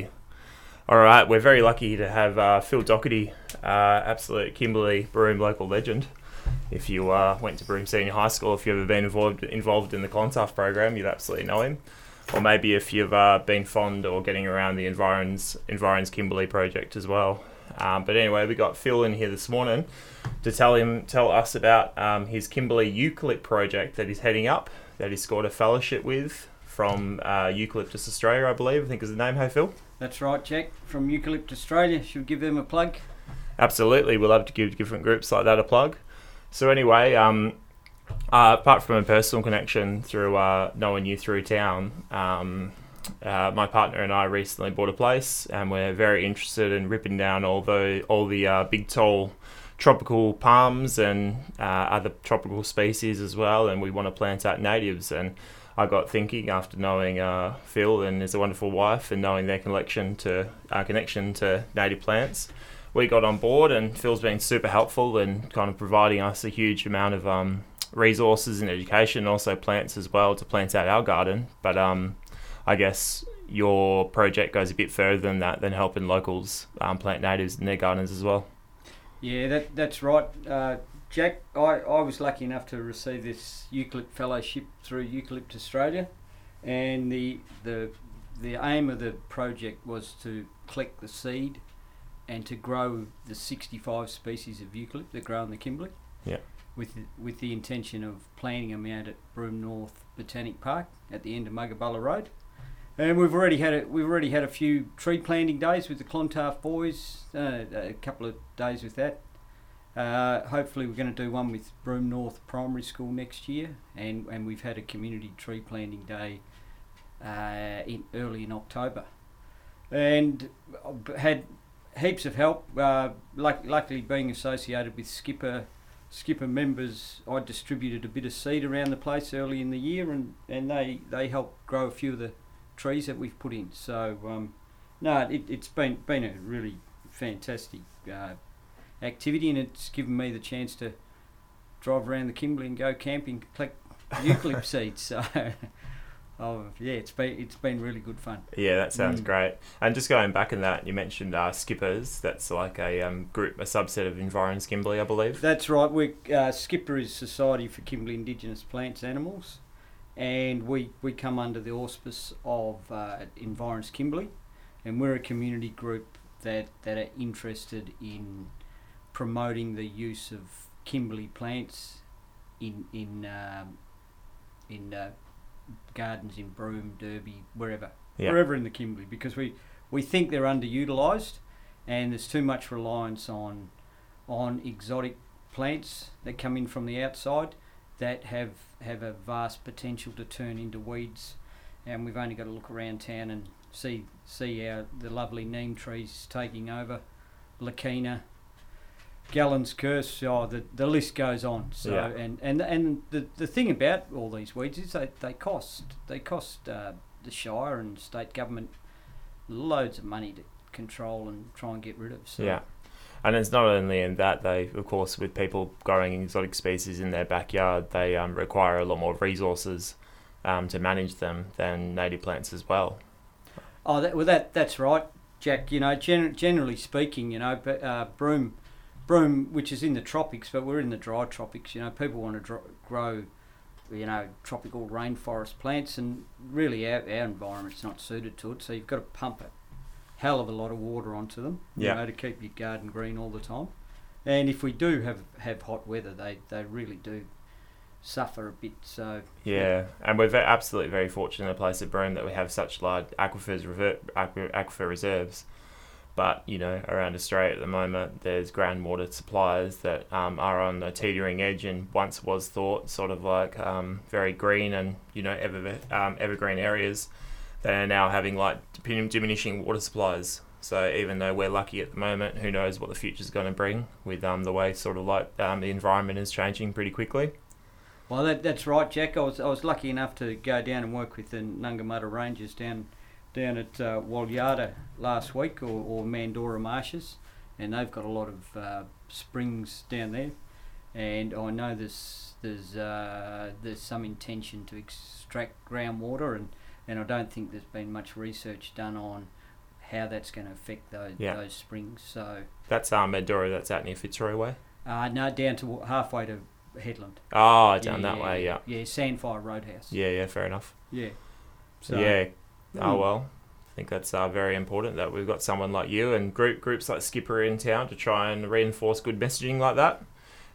here. All right, we're very lucky to have uh, Phil Doherty, uh, absolute Kimberley Broome local legend. If you uh, went to Broome Senior High School, if you've ever been involved involved in the Clontarf program, you'd absolutely know him. Or maybe if you've uh, been fond or getting around the Environs Environs Kimberley project as well. Um, but anyway, we got Phil in here this morning to tell him tell us about um, his Kimberley Eucalypt project that he's heading up, that he scored a fellowship with from uh, Eucalyptus Australia, I believe. I think is the name. Hey, Phil. That's right, Jack, from Eucalypt Australia. Should give them a plug? Absolutely, we love to give different groups like that a plug. So anyway, um, uh, apart from a personal connection through uh, knowing you through town, um, uh, my partner and I recently bought a place, and we're very interested in ripping down all the all the uh, big tall tropical palms and uh, other tropical species as well, and we want to plant out natives and I got thinking after knowing uh, Phil and his wonderful wife and knowing their connection to uh, connection to native plants. We got on board, and Phil's been super helpful and kind of providing us a huge amount of um, resources and education, also plants as well to plant out our garden. But um, I guess your project goes a bit further than that, than helping locals um, plant natives in their gardens as well. Yeah, that that's right. Uh, Jack, I, I was lucky enough to receive this Eucalypt Fellowship through Eucalypt Australia, and the the the aim of the project was to collect the seed and to grow the 65 species of eucalypt that grow in the Kimberley. Yeah. With the, with the intention of planting them out at Broome North Botanic Park at the end of Magabala Road. And we've already had a, we've already had a few tree planting days with the Clontarf boys, uh, a couple of days with that, uh, hopefully, we're going to do one with Broome North Primary School next year, and, and we've had a community tree planting day uh, in early in October, and had heaps of help. Uh, luck, luckily, being associated with SKIPA SKIPA members, I distributed a bit of seed around the place early in the year, and, and they, they helped grow a few of the trees that we've put in. So um, no, it, it's been been a really fantastic uh, activity, and it's given me the chance to drive around the Kimberley and go camping, collect eucalypt seeds. So, oh yeah, it's been it's been really good fun. Yeah, that sounds mm. great. And just going back in that, you mentioned uh, SKIPAs. That's like a um, group, a subset of Environs Kimberley, I believe. That's right. We uh, SKIPA is Society for Kimberley Indigenous Plants Animals, and we we come under the auspice of uh, Environs Kimberley, and we're a community group that that are interested in promoting the use of Kimberley plants in in um, in uh, gardens in Broome, Derby, wherever, wherever in the Kimberley, because we we think they're underutilised, and there's too much reliance on on exotic plants that come in from the outside that have have a vast potential to turn into weeds, and we've only got to look around town and see see our the lovely neem trees taking over, Leucaena, Gallon's curse. Oh, the, the list goes on. So yeah. and, and and the the thing about all these weeds is they, they cost they cost uh, the shire and state government loads of money to control and try and get rid of. So. Yeah. And it's not only in that they, of course, with people growing exotic species in their backyard, they um, require a lot more resources um, to manage them than native plants as well. Oh, that, well, that that's right, Jack. You know, gen- generally speaking, you know, uh, Broome Broome, which is in the tropics, but we're in the dry tropics. You know, people want to dr- grow, you know, tropical rainforest plants, and really our, our environment's not suited to it. So you've got to pump a hell of a lot of water onto them, yeah. you know, to keep your garden green all the time. And if we do have have hot weather, they they really do suffer a bit. So yeah, and we're very, absolutely very fortunate in a place at Broome that we have such large aquifers, aquifer reserves but you know, around Australia at the moment, there's groundwater suppliers that um, are on the teetering edge, and once was thought sort of like um, very green and you know ever um, evergreen areas, they are now having like diminishing water supplies. So even though we're lucky at the moment, who knows what the future is going to bring with um, the way sort of like um, the environment is changing pretty quickly. Well, that, that's right, Jack. I was I was lucky enough to go down and work with the Nyangumarta Rangers down down at uh, Walyarta last week, or, or Mandora Marshes, and they've got a lot of uh, springs down there. And I know there's there's uh, there's some intention to extract groundwater, and, and I don't think there's been much research done on how that's going to affect those Yeah. those springs. So That's um, Mandora. that's out near Fitzroy Way. uh, no, down to halfway to Hedland. Oh, down that way, yeah. Yeah, Sandfire Roadhouse. Yeah, yeah, fair enough. Yeah. yeah. Oh Mm. well, I think that's uh, very important that we've got someone like you and group groups like SKIPA in town to try and reinforce good messaging like that.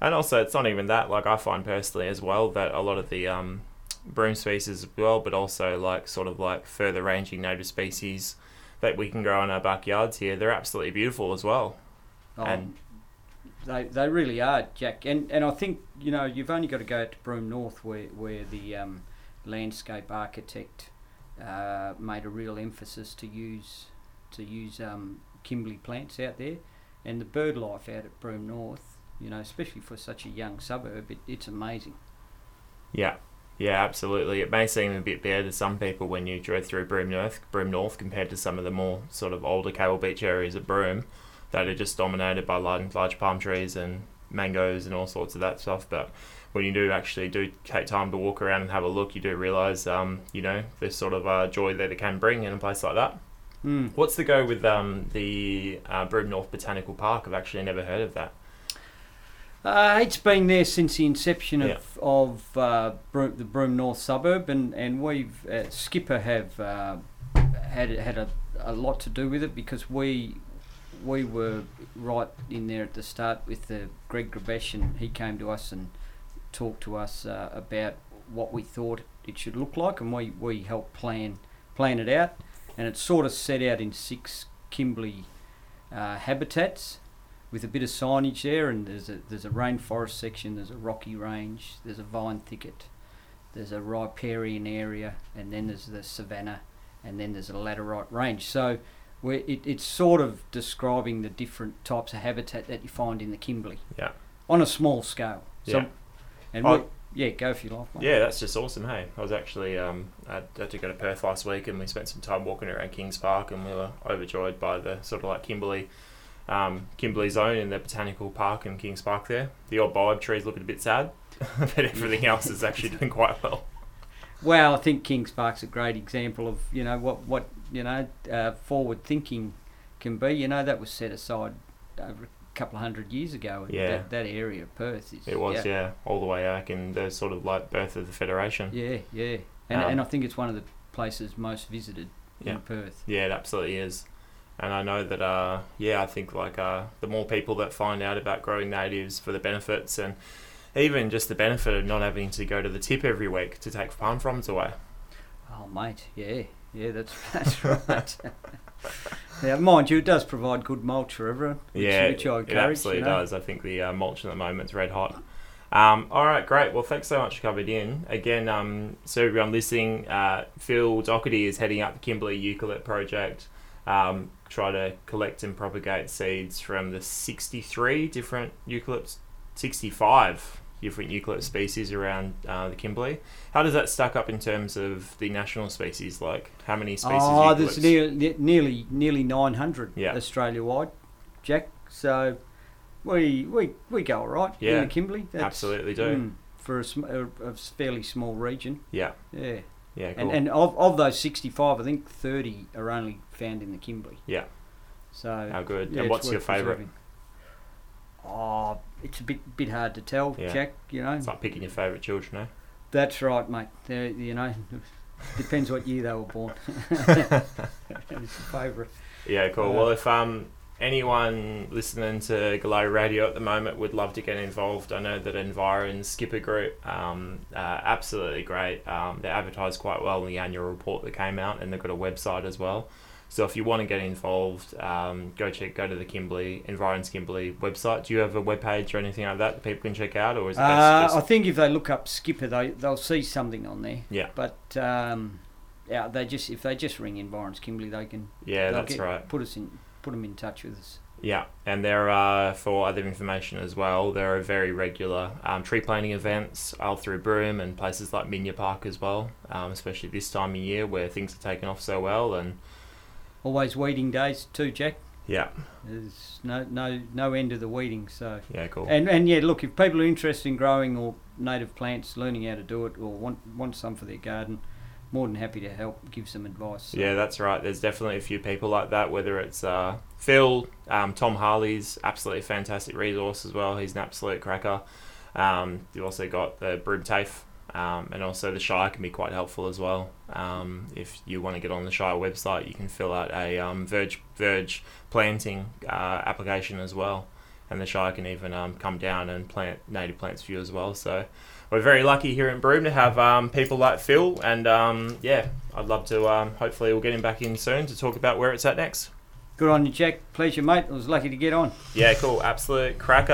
And also, it's not even that. Like I find personally as well that a lot of the um, Broome species as well, but also like sort of like further ranging native species that we can grow in our backyards here, they're absolutely beautiful as well. Oh, And- they they really are, Jack. And and I think you know you've only got to go to Broome North where where the um, landscape architect uh, made a real emphasis to use to use um, Kimberley plants out there, and the bird life out at Broome North. You know, especially for such a young suburb, it, it's amazing. Yeah, yeah, absolutely. It may seem a bit bare to some people when you drive through Broome North, Broome North compared to some of the more sort of older Cable Beach areas of Broome that are just dominated by large, large palm trees and mangoes and all sorts of that stuff. But when you do actually do take time to walk around and have a look, you do realise, um, you know, the sort of uh, joy that it can bring in a place like that. Mm. What's the go with um, the uh, Broome North Botanical Park? I've actually never heard of that. Uh, it's been there since the inception of Yeah. of uh, Broome, the Broome North suburb, and and we've uh, SKIPA have uh, had had a, a lot to do with it because we we were right in there at the start with the Greg Grabasch, and he came to us and talked to us uh, about what we thought it should look like, and we we helped plan plan it out, and it's sort of set out in six Kimberley uh, habitats with a bit of signage there, and there's a there's a rainforest section, there's a rocky range, there's a vine thicket, there's a riparian area, and then there's the savanna, and then there's a laterite range. So it, it's sort of describing the different types of habitat that you find in the Kimberley. Yeah. On a small scale. So, Yeah. And I- we, yeah, go if you like. Yeah, that's just awesome. Hey, I was actually um, I had to go to Perth last week, and we spent some time walking around Kings Park, and we were overjoyed by the sort of like Kimberley, um, Kimberley zone in the botanical park in Kings Park. There, the old boab trees looking a bit sad, but everything else is actually doing quite well. Well, I think Kings Park's a great example of you know what what you know uh, forward thinking can be. You know that was set aside over a couple of hundred years ago. and Yeah. That, that area of Perth is. It was, yeah. yeah, all the way back in the sort of like birth of the federation. Yeah, yeah, and Um, and I think it's one of the places most visited Yeah. in Perth. Yeah, it absolutely is. And I know that, uh, yeah, I think like uh, the more people that find out about growing natives for the benefits and even just the benefit of not having to go to the tip every week to take palm fronds away. Oh, mate, yeah, yeah, that's that's right. yeah, mind you, it does provide good mulch for everyone. Which, yeah, which I it absolutely you know. does. I think the uh, mulch at the moment's red hot. Um, all right, great. Well, thanks so much for coming in. Again, um, so everyone listening, uh, Phil Doherty is heading up the Kimberley Eucalypt project. Um, try to collect and propagate seeds from the 63 different eucalypts, 65 different eucalypt species around uh, the Kimberley. How does that stack up in terms of the national species? Like, how many species? Oh, there's near, ne- nearly nearly 900 Yeah. Australia wide, Jack. So we we we go all right Yeah, in the Kimberley. absolutely do. mm, for a, sm- a, a fairly small region. Yeah, Yeah, yeah, cool. and and of, of those 65, I think 30 are only found in the Kimberley. Yeah. So how good. yeah, and what's your favourite? Oh, it's a bit bit hard to tell, Yeah. Jack. You know, It's like picking your favourite children, eh? that's right, mate. They're, you know, depends what year they were born. it's a favourite. Yeah, cool. Uh, well, if um anyone listening to Glow Radio at the moment would love to get involved, I know that Environ SKIPA Group, um, uh, absolutely great. Um, they advertise quite well in the annual report that came out, and they've got a website as well. So if you want to get involved, um, go check go to the Kimberley Environs Kimberley website. Do you have a web page or anything like that that people can check out, or is it Uh, best I think if they look up SKIPA, they they'll see something on there. Yeah. But um, yeah, they just if they just ring Environs Kimberley, they can yeah, that's get- right. put us in put them in touch with us. Yeah, and there are, for other information as well, there are very regular um, tree planting events all through Broome and places like Minyirr Park as well, um, especially this time of year where things are taking off so well. And Always weeding days too, Jack. yeah, There's no no no end of the weeding. So yeah, cool. and and yeah, look, if people are interested in growing or native plants, learning how to do it, or want want some for their garden, more than happy to help give some advice. So. Yeah, that's right. There's definitely a few people like that. Whether it's uh, Phil, um, Tom Harley's absolutely fantastic resource as well. He's an absolute cracker. Um, you've also got the Broome TAFE, um, and also the Shire can be quite helpful as well. Um, if you want to get on the Shire website, you can fill out a um, verge verge planting uh, application as well, and the Shire can even um, come down and plant native plants for you as well. So we're very lucky here in Broome to have um, people like Phil, and um, yeah, I'd love to. Um, hopefully, we'll get him back in soon to talk about where it's at next. Good on you, Jack. Pleasure, mate. I was lucky to get on. Yeah, cool, absolute cracker.